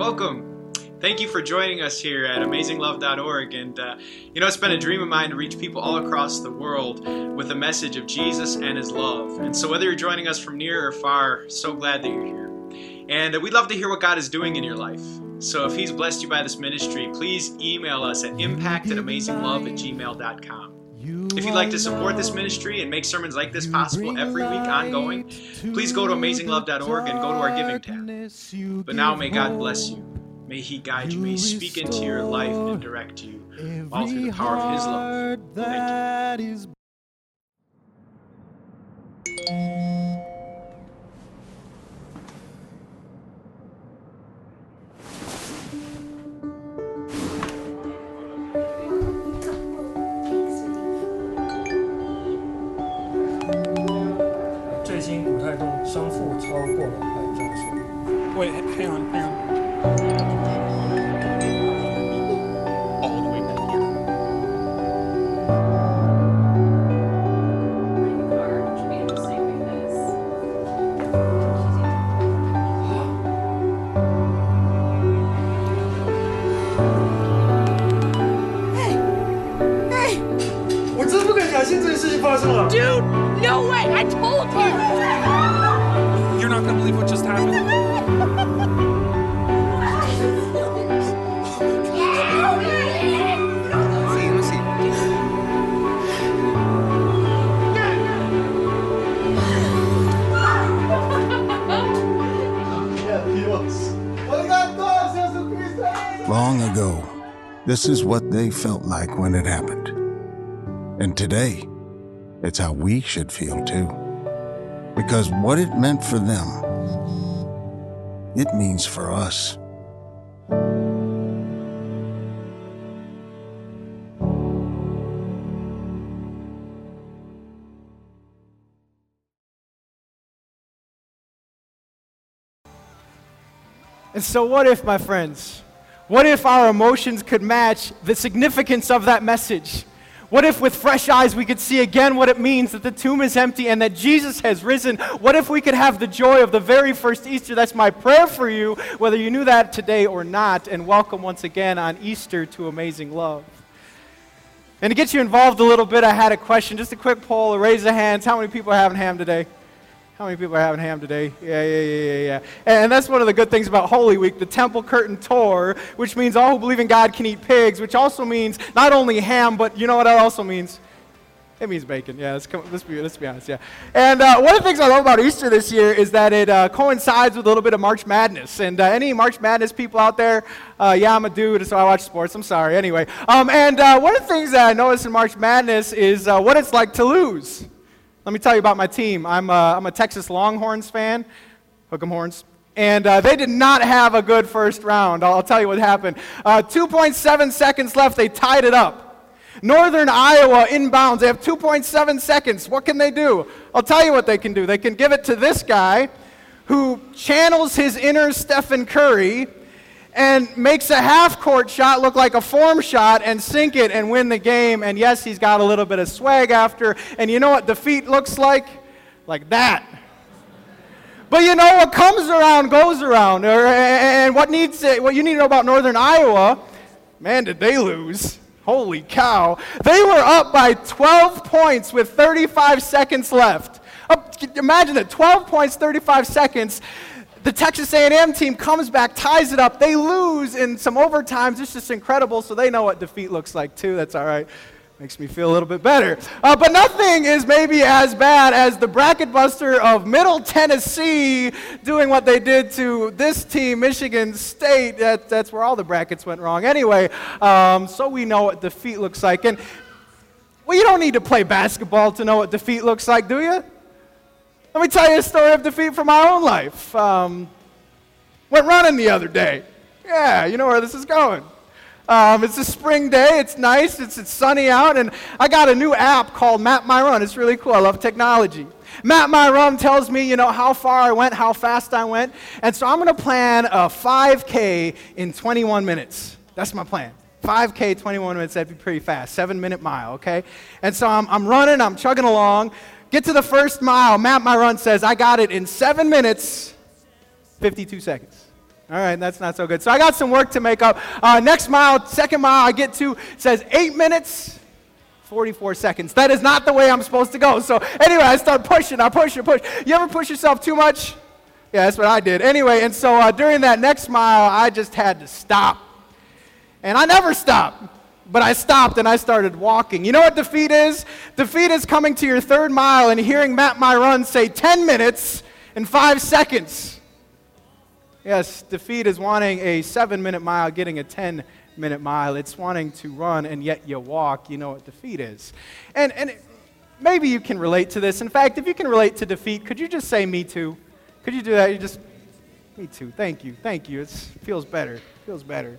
Welcome. Thank you for joining us here at AmazingLove.org. And, uh, you know, it's been a dream of mine to reach people all across the world with a message of Jesus and His love. And so, whether you're joining us from near or far, so glad that you're here. And uh, we'd love to hear what God is doing in your life. So, if He's blessed you by this ministry, please email us at impact at amazinglove at gmail.com. If you'd like to support this ministry and make sermons like this possible every week ongoing, please go to amazinglove.org and go to our giving tab. But now may God bless you. May He guide you. May He speak into your life and direct you all through the power of His love. Thank you. 新古太动商负超过了百分之。Wait, hang. This is what they felt like when it happened. And today, it's how we should feel too. Because what it meant for them, it means for us. And so, what if, my friends? What if our emotions could match the significance of that message? What if, with fresh eyes, we could see again what it means that the tomb is empty and that Jesus has risen? What if we could have the joy of the very first Easter? That's my prayer for you, whether you knew that today or not. And welcome once again on Easter to Amazing Love. And to get you involved a little bit, I had a question. Just a quick poll, a raise of hands. How many people are having ham today? How many people are having ham today? Yeah, yeah, yeah, yeah, yeah. And that's one of the good things about Holy Week. The temple curtain tore, which means all who believe in God can eat pigs, which also means not only ham, but you know what that also means? It means bacon. Yeah, let's, come, let's, be, let's be honest. Yeah. And uh, one of the things I love about Easter this year is that it uh, coincides with a little bit of March Madness. And uh, any March Madness people out there? Uh, yeah, I'm a dude, so I watch sports. I'm sorry. Anyway. Um, and uh, one of the things that I noticed in March Madness is uh, what it's like to lose. Let me tell you about my team. I'm a, I'm a Texas Longhorns fan, hook 'em horns. And uh, they did not have a good first round. I'll, I'll tell you what happened. Uh, 2.7 seconds left, they tied it up. Northern Iowa inbounds. They have 2.7 seconds. What can they do? I'll tell you what they can do. They can give it to this guy who channels his inner Stephen Curry and makes a half court shot look like a form shot and sink it and win the game. And yes, he's got a little bit of swag after. And you know what defeat looks like? Like that. But you know what comes around goes around. And what needs to, what you need to know about Northern Iowa, man, did they lose? Holy cow. They were up by 12 points with 35 seconds left. Imagine that 12 points, 35 seconds. The Texas A&M team comes back, ties it up. They lose in some overtimes. It's just incredible. So they know what defeat looks like too. That's all right. Makes me feel a little bit better. Uh, but nothing is maybe as bad as the bracket buster of Middle Tennessee doing what they did to this team, Michigan State. That, that's where all the brackets went wrong. Anyway, um, so we know what defeat looks like. And well, you don't need to play basketball to know what defeat looks like, do you? Let me tell you a story of defeat from my own life. Um, went running the other day. Yeah, you know where this is going. Um, it's a spring day. It's nice. It's, it's sunny out. And I got a new app called Map My Run. It's really cool. I love technology. Map My Run tells me, you know, how far I went, how fast I went. And so I'm going to plan a 5K in 21 minutes. That's my plan. 5K, 21 minutes, that'd be pretty fast. Seven minute mile, okay? And so I'm, I'm running, I'm chugging along. Get to the first mile. Map My Run says I got it in seven minutes, 52 seconds. All right, that's not so good. So I got some work to make up. Uh, next mile, second mile I get to says eight minutes, 44 seconds. That is not the way I'm supposed to go. So anyway, I start pushing. I push and push. You ever push yourself too much? Yeah, that's what I did. Anyway, and so uh, during that next mile, I just had to stop. And I never stop. But I stopped and I started walking. You know what defeat is? Defeat is coming to your third mile and hearing Map My Run say 10 minutes and 5 seconds. Yes, defeat is wanting a 7 minute mile, getting a 10 minute mile. It's wanting to run and yet you walk. You know what defeat is. And, and maybe you can relate to this. In fact, if you can relate to defeat, could you just say me too? Could you do that? You just, me too. Thank you. Thank you. It feels better. feels better.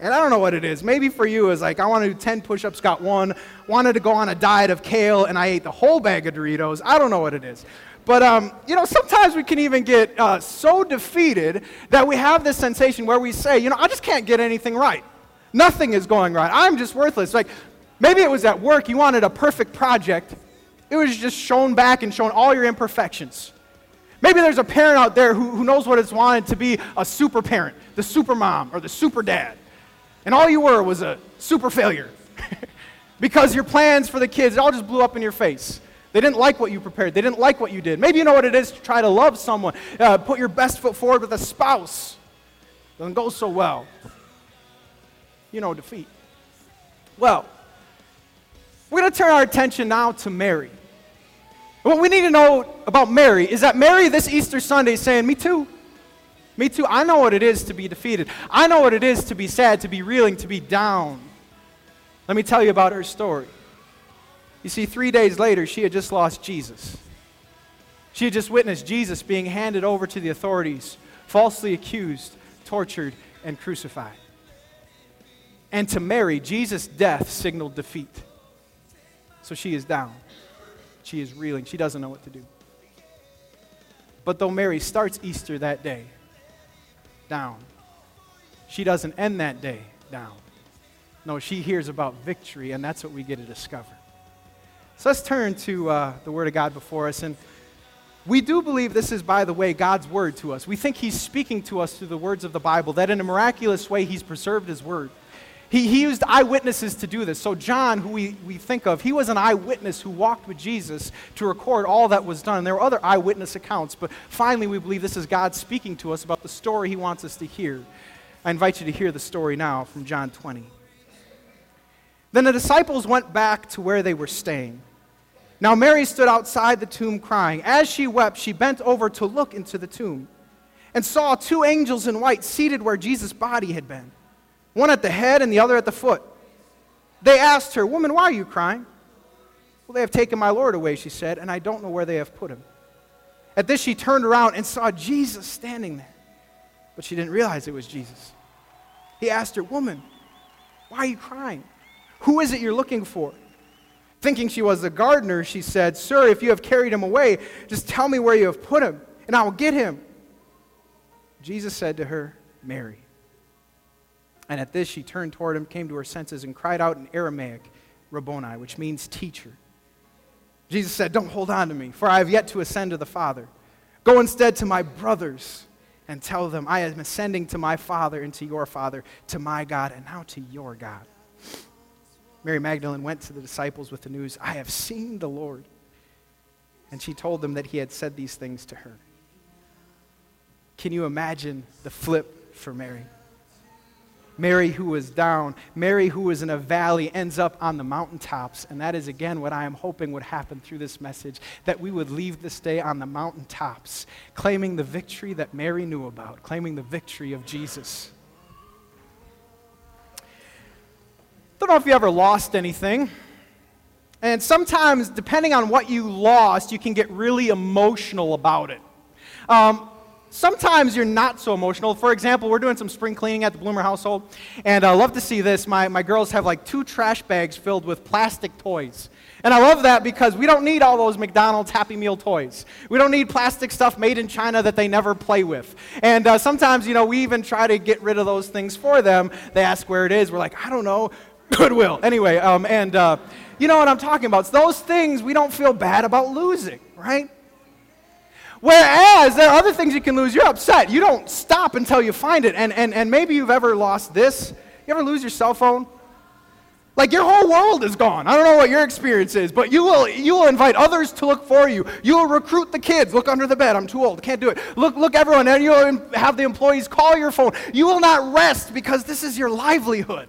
And I don't know what it is. Maybe for you is like I want to do 10 push-ups, got one. Wanted to go on a diet of kale, and I ate the whole bag of Doritos. I don't know what it is. But, um, you know, sometimes we can even get uh, so defeated that we have this sensation where we say, you know, I just can't get anything right. Nothing is going right. I'm just worthless. Like, maybe it was at work. You wanted a perfect project. It was just shown back and shown all your imperfections. Maybe there's a parent out there who, who knows what it's wanted to be a super parent, the super mom, or the super dad. And all you were was a super failure. because your plans for the kids it all just blew up in your face. They didn't like what you prepared. They didn't like what you did. Maybe you know what it is to try to love someone, uh, put your best foot forward with a spouse. Doesn't go so well. You know, defeat. Well, we're going to turn our attention now to Mary. What we need to know about Mary is that Mary this Easter Sunday is saying, Me too. Me too. I know what it is to be defeated. I know what it is to be sad, to be reeling, to be down. Let me tell you about her story. You see, three days later, she had just lost Jesus. She had just witnessed Jesus being handed over to the authorities, falsely accused, tortured, and crucified. And to Mary, Jesus' death signaled defeat. So she is down. She is reeling. She doesn't know what to do. But though Mary starts Easter that day, down. She doesn't end that day down. No, she hears about victory, and that's what we get to discover. So let's turn to uh, the Word of God before us. And we do believe this is, by the way, God's Word to us. We think He's speaking to us through the words of the Bible, that in a miraculous way, He's preserved His Word. He, he used eyewitnesses to do this. So, John, who we, we think of, he was an eyewitness who walked with Jesus to record all that was done. And there were other eyewitness accounts, but finally, we believe this is God speaking to us about the story he wants us to hear. I invite you to hear the story now from John 20. Then the disciples went back to where they were staying. Now, Mary stood outside the tomb crying. As she wept, she bent over to look into the tomb and saw two angels in white seated where Jesus' body had been one at the head and the other at the foot. They asked her, Woman, why are you crying? Well, they have taken my Lord away, she said, and I don't know where they have put him. At this, she turned around and saw Jesus standing there, but she didn't realize it was Jesus. He asked her, Woman, why are you crying? Who is it you're looking for? Thinking she was the gardener, she said, Sir, if you have carried him away, just tell me where you have put him, and I will get him. Jesus said to her, Mary. And at this, she turned toward him, came to her senses, and cried out in Aramaic, Rabboni, which means teacher. Jesus said, Don't hold on to me, for I have yet to ascend to the Father. Go instead to my brothers and tell them, I am ascending to my Father and to your Father, to my God, and now to your God. Mary Magdalene went to the disciples with the news, I have seen the Lord. And she told them that he had said these things to her. Can you imagine the flip for Mary? Mary, who was down, Mary, who was in a valley, ends up on the mountaintops. And that is, again, what I am hoping would happen through this message that we would leave this day on the mountaintops, claiming the victory that Mary knew about, claiming the victory of Jesus. Don't know if you ever lost anything. And sometimes, depending on what you lost, you can get really emotional about it. Um, Sometimes you're not so emotional. For example, we're doing some spring cleaning at the Bloomer household, and I love to see this. My, my girls have like two trash bags filled with plastic toys. And I love that because we don't need all those McDonald's Happy Meal toys. We don't need plastic stuff made in China that they never play with. And uh, sometimes, you know, we even try to get rid of those things for them. They ask where it is. We're like, I don't know. Goodwill. Anyway, um, and uh, you know what I'm talking about. It's those things we don't feel bad about losing, right? Whereas there are other things you can lose. You're upset. You don't stop until you find it. And, and, and maybe you've ever lost this. You ever lose your cell phone? Like your whole world is gone. I don't know what your experience is, but you will, you will invite others to look for you. You will recruit the kids. Look under the bed. I'm too old. Can't do it. Look, look everyone. And you'll have the employees call your phone. You will not rest because this is your livelihood.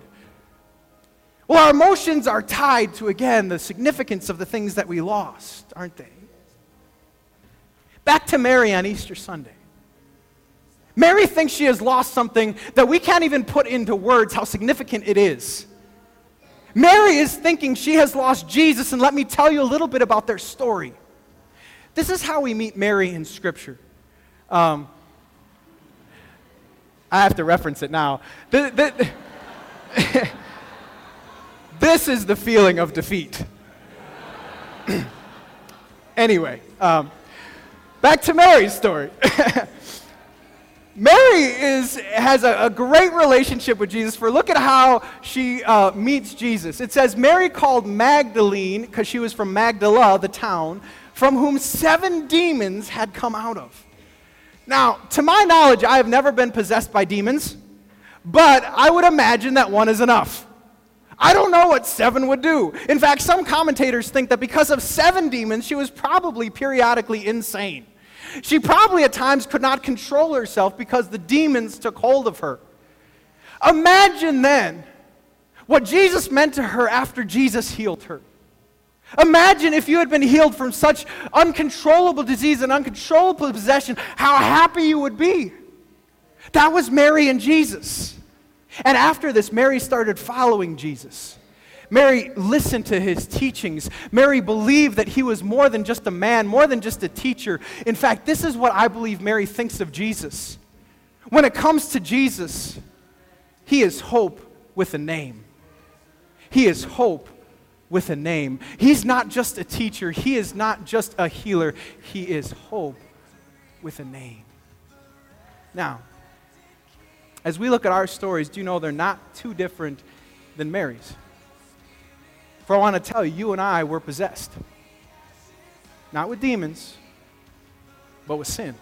Well, our emotions are tied to, again, the significance of the things that we lost, aren't they? Back to Mary on Easter Sunday. Mary thinks she has lost something that we can't even put into words how significant it is. Mary is thinking she has lost Jesus, and let me tell you a little bit about their story. This is how we meet Mary in Scripture. Um, I have to reference it now. The, the, this is the feeling of defeat. anyway, um, back to Mary's story. Mary is, has a, a, great relationship with Jesus. For look at how she uh, meets Jesus. It says Mary called Magdalene, because she was from Magdala, the town, from whom seven demons had come out of. Now, to my knowledge, I have never been possessed by demons, but I would imagine that one is enough. I don't know what seven would do. In fact, some commentators think that because of seven demons, she was probably periodically insane. She probably at times could not control herself because the demons took hold of her. Imagine then what Jesus meant to her after Jesus healed her. Imagine if you had been healed from such uncontrollable disease and uncontrollable possession, how happy you would be. That was Mary and Jesus. And after this, Mary started following Jesus. Mary listened to his teachings. Mary believed that he was more than just a man, more than just a teacher. In fact, this is what I believe Mary thinks of Jesus. When it comes to Jesus, he is hope with a name. He is hope with a name. He's not just a teacher, he is not just a healer, he is hope with a name. Now, as we look at our stories, do you know they're not too different than Mary's? For I want to tell you, you and I were possessed. Not with demons, but with sin.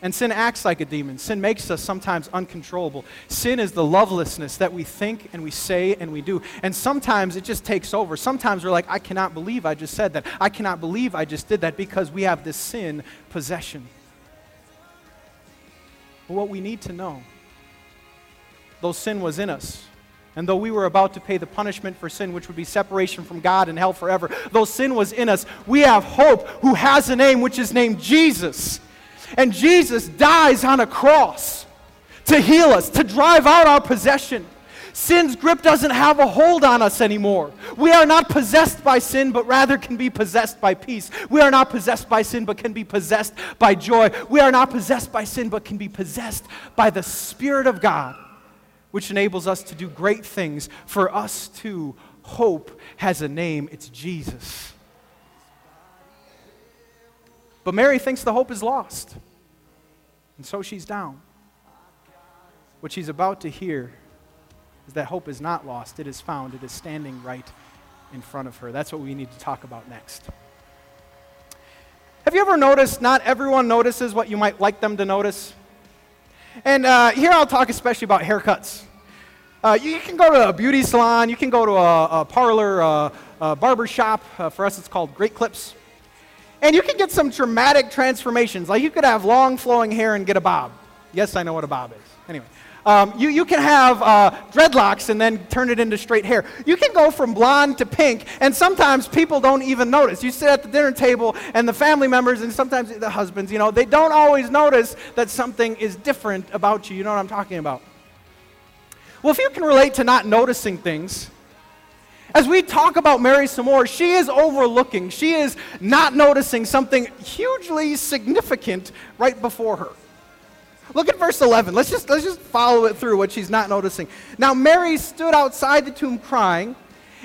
And sin acts like a demon. Sin makes us sometimes uncontrollable. Sin is the lovelessness that we think and we say and we do. And sometimes it just takes over. Sometimes we're like, I cannot believe I just said that. I cannot believe I just did that because we have this sin possession. But what we need to know, though sin was in us, and though we were about to pay the punishment for sin, which would be separation from God and hell forever, though sin was in us, we have hope who has a name which is named Jesus. And Jesus dies on a cross to heal us, to drive out our possession. Sin's grip doesn't have a hold on us anymore. We are not possessed by sin, but rather can be possessed by peace. We are not possessed by sin, but can be possessed by joy. We are not possessed by sin, but can be possessed by the Spirit of God which enables us to do great things. For us too, hope has a name it's Jesus. But Mary thinks the hope is lost, and so she's down. What she's about to hear is that hope is not lost, it is found, it is standing right in front of her. That's what we need to talk about next. Have you ever noticed not everyone notices what you might like them to notice? And uh, here I'll talk especially about haircuts. Uh, you can go to a beauty salon, you can go to a, a parlor, uh, a barber shop. Uh, for us, it's called Great Clips. And you can get some dramatic transformations. Like you could have long flowing hair and get a bob. Yes, I know what a bob is. Anyway. Um, you, you can have uh, dreadlocks and then turn it into straight hair. You can go from blonde to pink, and sometimes people don't even notice. You sit at the dinner table, and the family members, and sometimes the husbands, you know, they don't always notice that something is different about you. You know what I'm talking about? Well, if you can relate to not noticing things, as we talk about Mary some more, she is overlooking, she is not noticing something hugely significant right before her. Look at verse 11. Let's just, let's just follow it through what she's not noticing. Now, Mary stood outside the tomb crying,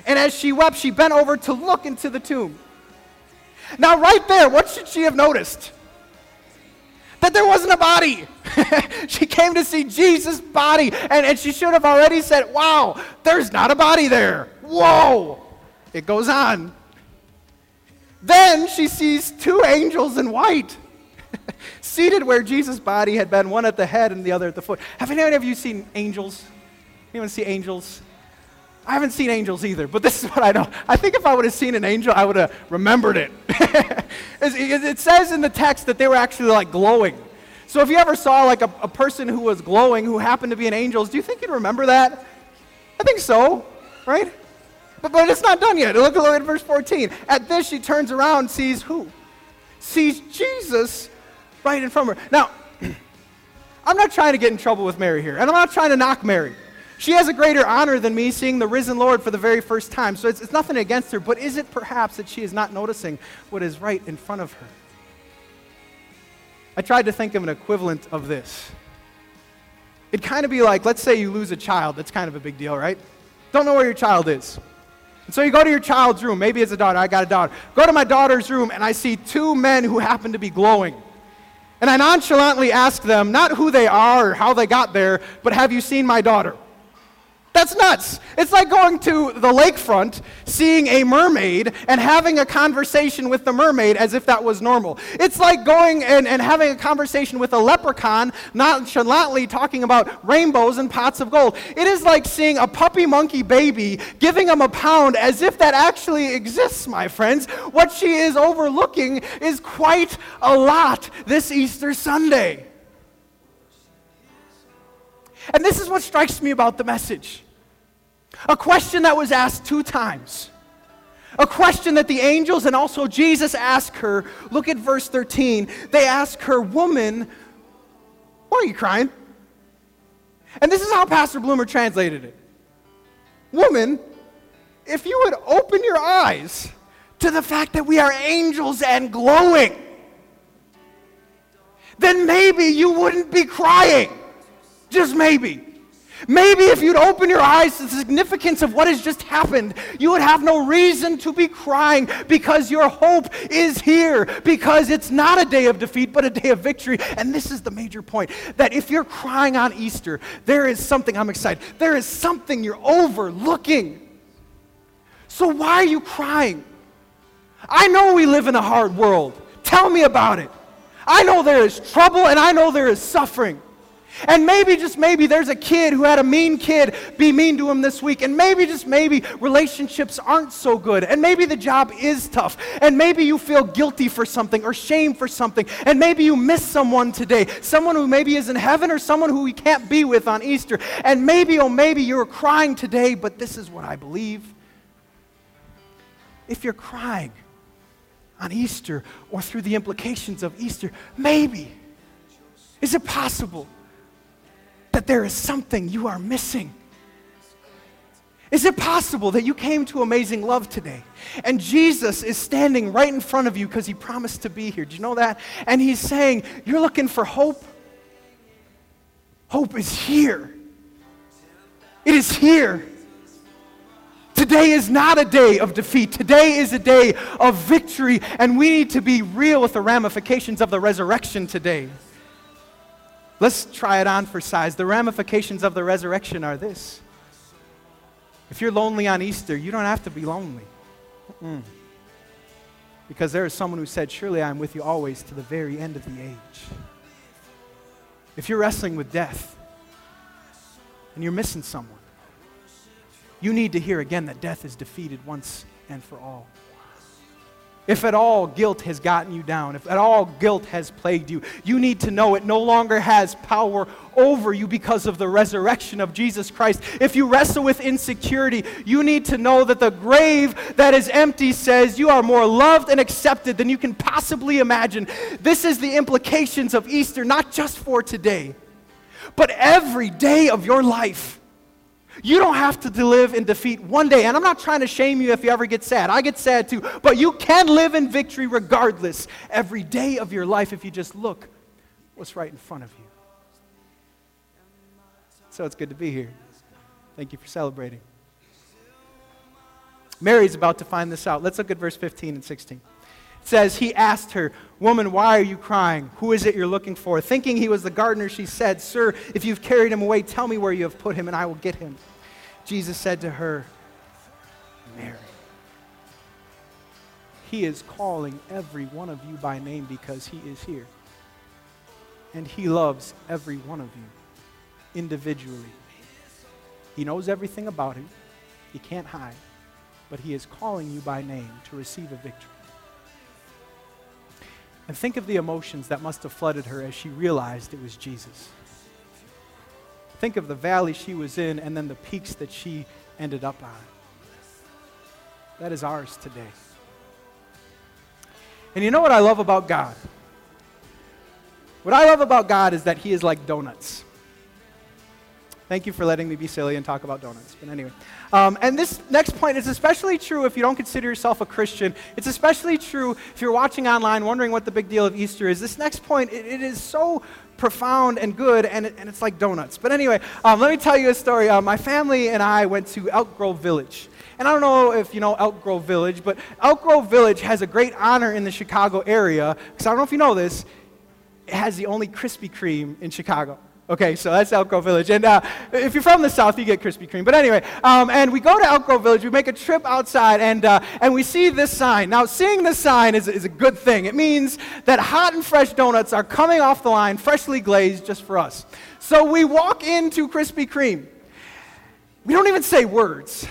and as she wept, she bent over to look into the tomb. Now, right there, what should she have noticed? That there wasn't a body. she came to see Jesus' body, and, and she should have already said, Wow, there's not a body there. Whoa! It goes on. Then she sees two angels in white seated where Jesus' body had been, one at the head and the other at the foot. Have any of you seen angels? Anyone see angels? I haven't seen angels either, but this is what I know. I think if I would have seen an angel, I would have remembered it. It- says in the text that they were actually like glowing. So if you ever saw like a, a person who was glowing who happened to be an angel, do you think you'd remember that? I think so, right? But, but it's not done yet. Look, look at verse 14. At this, she turns around, sees who? Sees Jesus right in front of her. Now, I'm not trying to get in trouble with Mary here, and I'm not trying to knock Mary. She has a greater honor than me seeing the risen Lord for the very first time, so it's, it's nothing against her, but is it perhaps that she is not noticing what is right in front of her? I tried to think of an equivalent of this. It'd kind of be like, let's say you lose a child. That's kind of a big deal, right? Don't know where your child is. And so you go to your child's room. Maybe it's a daughter. I got a daughter. Go to my daughter's room, and I see two men who happen to be glowing. And I nonchalantly ask them, not who they are or how they got there, but have you seen my daughter? That's nuts. It's like going to the lakefront, seeing a mermaid, and having a conversation with the mermaid as if that was normal. It's like going and, and having a conversation with a leprechaun, nonchalantly talking about rainbows and pots of gold. It is like seeing a puppy monkey baby, giving him a pound as if that actually exists, my friends. What she is overlooking is quite a lot this Easter Sunday. And this is what strikes me about the message. A question that was asked two times. A question that the angels and also Jesus ask her. Look at verse 13. They ask her, Woman, why are you crying? And this is how Pastor Bloomer translated it Woman, if you would open your eyes to the fact that we are angels and glowing, then maybe you wouldn't be crying. Just maybe. Maybe if you'd open your eyes to the significance of what has just happened, you would have no reason to be crying because your hope is here, because it's not a day of defeat, but a day of victory. And this is the major point that if you're crying on Easter, there is something, I'm excited, there is something you're overlooking. So why are you crying? I know we live in a hard world. Tell me about it. I know there is trouble and I know there is suffering. And maybe, just maybe, there's a kid who had a mean kid be mean to him this week. And maybe, just maybe, relationships aren't so good. And maybe the job is tough. And maybe you feel guilty for something or shame for something. And maybe you miss someone today. Someone who maybe is in heaven or someone who we can't be with on Easter. And maybe, oh, maybe you're crying today, but this is what I believe. If you're crying on Easter or through the implications of Easter, maybe, is it possible? That there is something you are missing? Is it possible that you came to amazing love today and Jesus is standing right in front of you because he promised to be here? Do you know that? And he's saying, You're looking for hope? Hope is here. It is here. Today is not a day of defeat. Today is a day of victory, and we need to be real with the ramifications of the resurrection today. Let's try it on for size. The ramifications of the resurrection are this. If you're lonely on Easter, you don't have to be lonely. Mm-mm. Because there is someone who said, Surely I am with you always to the very end of the age. If you're wrestling with death and you're missing someone, you need to hear again that death is defeated once and for all. If at all guilt has gotten you down, if at all guilt has plagued you, you need to know it no longer has power over you because of the resurrection of Jesus Christ. If you wrestle with insecurity, you need to know that the grave that is empty says you are more loved and accepted than you can possibly imagine. This is the implications of Easter, not just for today, but every day of your life. You don't have to live in defeat one day. And I'm not trying to shame you if you ever get sad. I get sad too. But you can live in victory regardless every day of your life if you just look what's right in front of you. So it's good to be here. Thank you for celebrating. Mary's about to find this out. Let's look at verse 15 and 16. Says, He asked her, Woman, why are you crying? Who is it you're looking for? Thinking he was the gardener, she said, Sir, if you've carried him away, tell me where you have put him, and I will get him. Jesus said to her, Mary. He is calling every one of you by name because He is here. And He loves every one of you individually. He knows everything about you, He can't hide, but He is calling you by name to receive a victory. And think of the emotions that must have flooded her as she realized it was Jesus. Think of the valley she was in and then the peaks that she ended up on. That is ours today. And you know what I love about God? What I love about God is that He is like donuts. Thank you for letting me be silly and talk about donuts. But anyway. Um, and this next point is especially true if you don't consider yourself a Christian. It's especially true if you're watching online wondering what the big deal of Easter is. This next point, it, it is so profound and good, and, it, and it's like donuts. But anyway, um, let me tell you a story. Uh, my family and I went to Elk Grove Village. And I don't know if you know Elk Grove Village, but Elk Grove Village has a great honor in the Chicago area, because I don't know if you know this, it has the only Krispy Kreme in Chicago. Okay, so that's Elk Grove Village. And uh, if you're from the South, you get Krispy Kreme. But anyway, um, and we go to Elk Grove Village, we make a trip outside, and, uh, and we see this sign. Now, seeing this sign is, is a good thing. It means that hot and fresh donuts are coming off the line, freshly glazed, just for us. So we walk into Krispy Kreme. We don't even say words.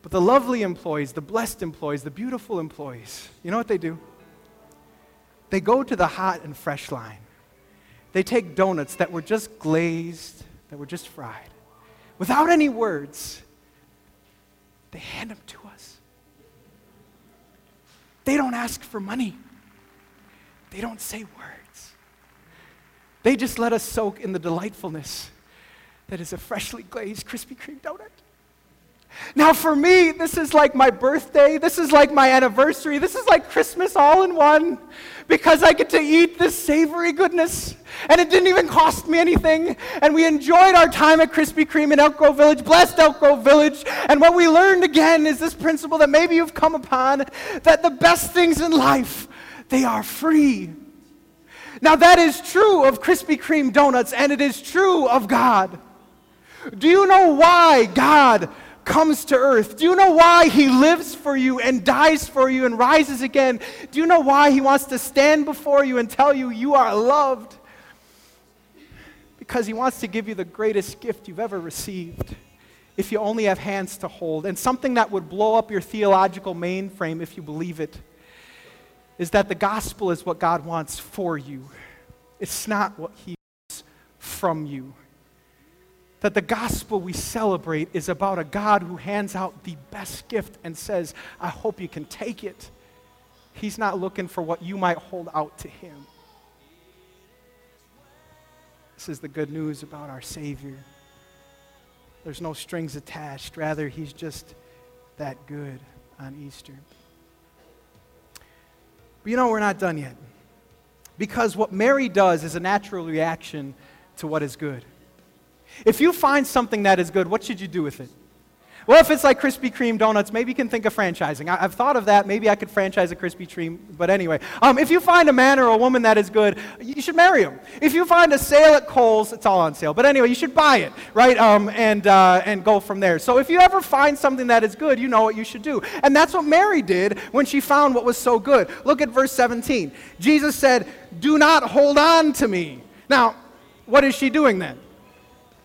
But the lovely employees, the blessed employees, the beautiful employees, you know what they do? They go to the hot and fresh line they take donuts that were just glazed, that were just fried, without any words, they hand them to us. They don't ask for money, they don't say words. They just let us soak in the delightfulness that is a freshly glazed Krispy Kreme donut. Now, for me, this is like my birthday. This is like my anniversary. This is like Christmas all in one because I get to eat this savory goodness. And it didn't even cost me anything. And we enjoyed our time at Krispy Kreme in Elk Grove Village, blessed Elk Grove Village. And what we learned again is this principle that maybe you've come upon that the best things in life, they are free. Now, that is true of Krispy Kreme donuts, and it is true of God. Do you know why God comes to earth? Do you know why he lives for you and dies for you and rises again? Do you know why he wants to stand before you and tell you you are loved? Because he wants to give you the greatest gift you've ever received if you only have hands to hold. And something that would blow up your theological mainframe if you believe it is that the gospel is what God wants for you, it's not what he wants from you that the gospel we celebrate is about a God who hands out the best gift and says, I hope you can take it. He's not looking for what you might hold out to him. This is the good news about our Savior. There's no strings attached. Rather, He's just that good on Easter. But you know, we're not done yet. Because what Mary does is a natural reaction to what is good. If you find something that is good, what should you do with it? Well, if it's like Krispy Kreme donuts, maybe you can think of franchising. I, have thought of that. Maybe I could franchise a Krispy Kreme. But anyway, um, if you find a man or a woman that is good, you should marry them. If you find a sale at Kohl's, it's all on sale. But anyway, you should buy it, right? Um, and, uh, and go from there. So if you ever find something that is good, you know what you should do. And that's what Mary did when she found what was so good. Look at verse 17. Jesus said, Do not hold on to me. Now, what is she doing then?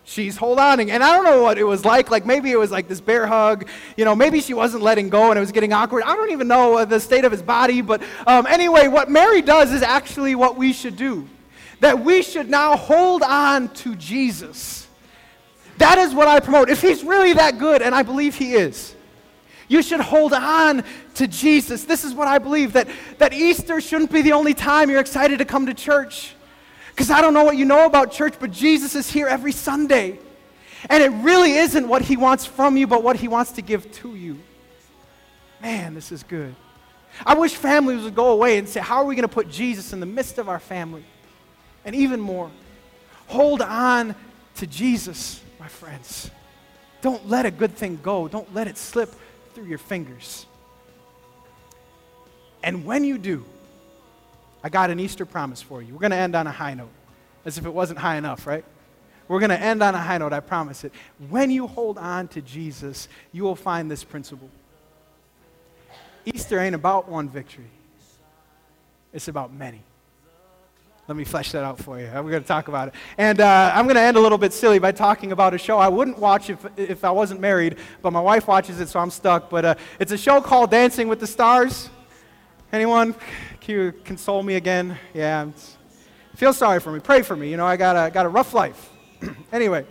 She's holding on. And I don't know what it was like. Like maybe it was like this bear hug. You know, maybe she wasn't letting go and it was getting awkward. I don't even know the state of his body. But um, anyway, what Mary does is actually what we should do. That we should now hold on to Jesus. That is what I promote. If he's really that good, and I believe he is, you should hold on to Jesus. This is what I believe that, that Easter shouldn't be the only time you're excited to come to church. Because I don't know what you know about church, but Jesus is here every Sunday. And it really isn't what he wants from you, but what he wants to give to you. Man, this is good. I wish families would go away and say, How are we going to put Jesus in the midst of our family? And even more, hold on to Jesus, my friends. Don't let a good thing go, don't let it slip through your fingers. And when you do, I got an Easter promise for you. We're going to end on a high note, as if it wasn't high enough, right? We're going to end on a high note, I promise it. When you hold on to Jesus, you will find this principle. Easter ain't about one victory, it's about many. Let me flesh that out for you. We're going to talk about it. And uh, I'm going to end a little bit silly by talking about a show I wouldn't watch if, if I wasn't married, but my wife watches it, so I'm stuck. But uh, it's a show called Dancing with the Stars. Anyone? Can you console me again? Yeah. Feel sorry for me. Pray for me. You know, I got a, got a rough life. anyway,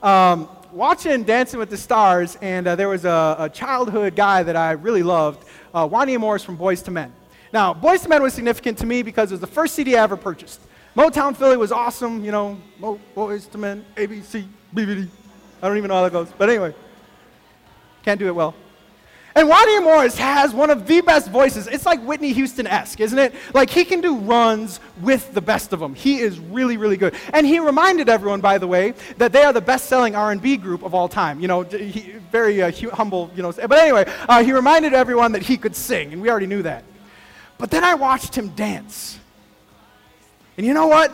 um, watching Dancing with the Stars, and uh, there was a, a, childhood guy that I really loved, uh, Wanya Morris from Boyz II Men. Now, Boyz II Men was significant to me because it was the first CD I ever purchased. Motown Philly was awesome, you know, Mo- Boyz II Men, ABC, BBD. I don't even know how that goes. But anyway, can't do it well. And Wanya Morris has one of the best voices. It's like Whitney Houston-esque, isn't it? Like he can do runs with the best of them. He is really, really good. And he reminded everyone, by the way, that they are the best-selling R&B group of all time. You know, he, very uh, humble, you know. But anyway, uh, he reminded everyone that he could sing, and we already knew that. But then I watched him dance. And you know what?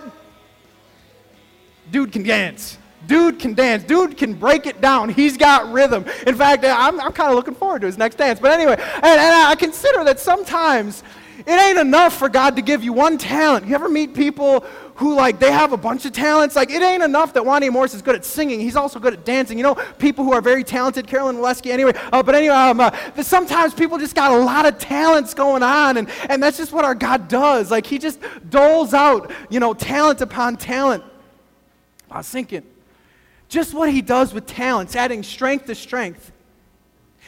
Dude can dance. Dude can dance. Dude can break it down. He's got rhythm. In fact, I'm, I'm kind of looking forward to his next dance. But anyway, and, and I consider that sometimes it ain't enough for God to give you one talent. You ever meet people who like they have a bunch of talents. Like it ain't enough that Wanya Morris is good at singing. He's also good at dancing. You know, people who are very talented, Carolyn Walensky. Anyway, uh, but anyway, um, uh, sometimes people just got a lot of talents going on, and and that's just what our God does. Like He just doles out, you know, talent upon talent. I was thinking, just what He does with talents, adding strength to strength.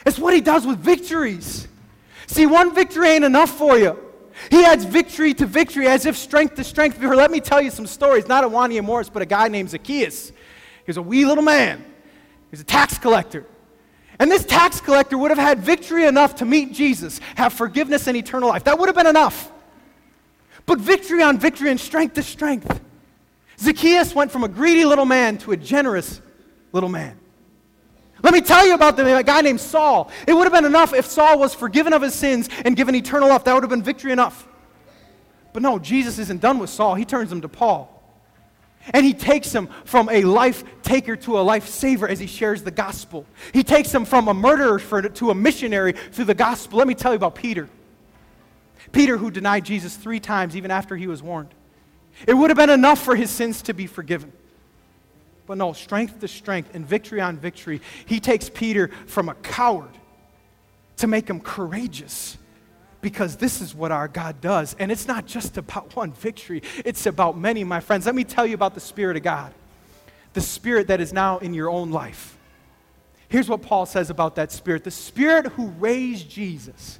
It's what He does with victories. See, one victory ain't enough for you. He adds victory to victory as if strength to strength. Let me tell you some stories, not of Wanya Morris, but a guy named Zacchaeus. He was a wee little man. He was a tax collector. And this tax collector would have had victory enough to meet Jesus, have forgiveness and eternal life. That would have been enough. But victory on victory and strength to strength. Zacchaeus went from a greedy little man to a generous little man. Let me tell you about the guy named Saul. It would have been enough if Saul was forgiven of his sins and given eternal life. That would have been victory enough. But no, Jesus isn't done with Saul. He turns him to Paul. And he takes him from a life taker to a life saver as he shares the gospel. He takes him from a murderer to a missionary through the gospel. Let me tell you about Peter. Peter, who denied Jesus three times even after he was warned. It would have been enough for his sins to be forgiven. But no, strength to strength and victory on victory. He takes Peter from a coward to make him courageous because this is what our God does. And it's not just about one victory, it's about many, my friends. Let me tell you about the Spirit of God, the Spirit that is now in your own life. Here's what Paul says about that Spirit the Spirit who raised Jesus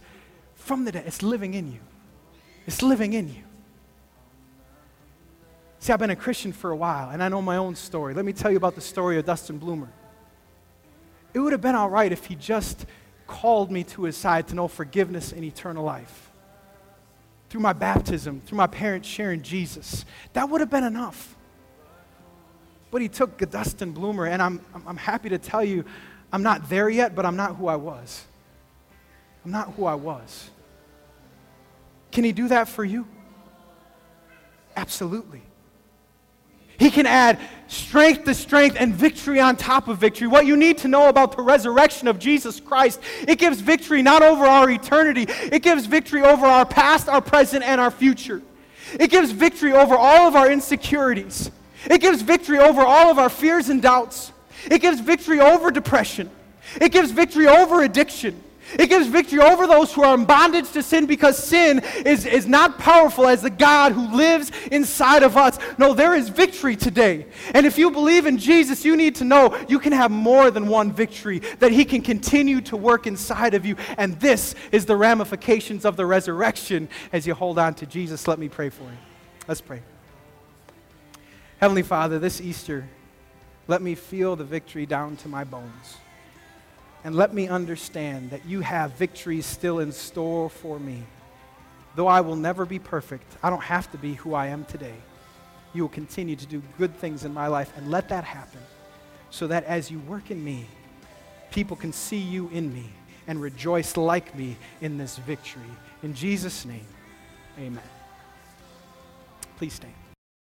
from the dead, it's living in you. It's living in you. See, I've been a Christian for a while, and I know my own story. Let me tell you about the story of Dustin Bloomer. It would have been all right if he just called me to his side to know forgiveness and eternal life. Through my baptism, through my parents sharing Jesus. That would have been enough. But he took Dustin Bloomer, and I'm, I'm happy to tell you, I'm not there yet, but I'm not who I was. I'm not who I was. Can he do that for you? Absolutely. He can add strength to strength and victory on top of victory. What you need to know about the resurrection of Jesus Christ, it gives victory not over our eternity, it gives victory over our past, our present, and our future. It gives victory over all of our insecurities. It gives victory over all of our fears and doubts. It gives victory over depression. It gives victory over addiction. It gives victory over those who are in bondage to sin because sin is, is not powerful as the God who lives inside of us. No, there is victory today. And if you believe in Jesus, you need to know you can have more than one victory, that He can continue to work inside of you. And this is the ramifications of the resurrection as you hold on to Jesus. Let me pray for you. Let's pray. Heavenly Father, this Easter, let me feel the victory down to my bones. And let me understand that you have victories still in store for me. Though I will never be perfect, I don't have to be who I am today. You will continue to do good things in my life, and let that happen so that as you work in me, people can see you in me and rejoice like me in this victory. In Jesus' name, amen. Please stand.